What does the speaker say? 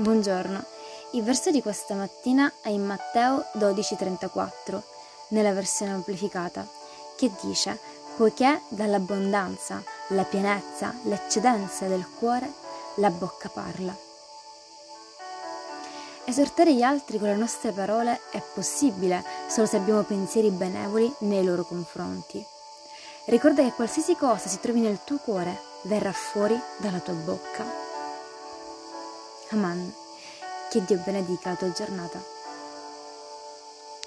Buongiorno. Il verso di questa mattina è in Matteo 12:34, nella versione amplificata, che dice: Poiché dall'abbondanza, la pienezza, l'eccedenza del cuore, la bocca parla. Esortare gli altri con le nostre parole è possibile solo se abbiamo pensieri benevoli nei loro confronti. Ricorda che qualsiasi cosa si trovi nel tuo cuore verrà fuori dalla tua bocca. Aman. Che Dio benedica la tua giornata.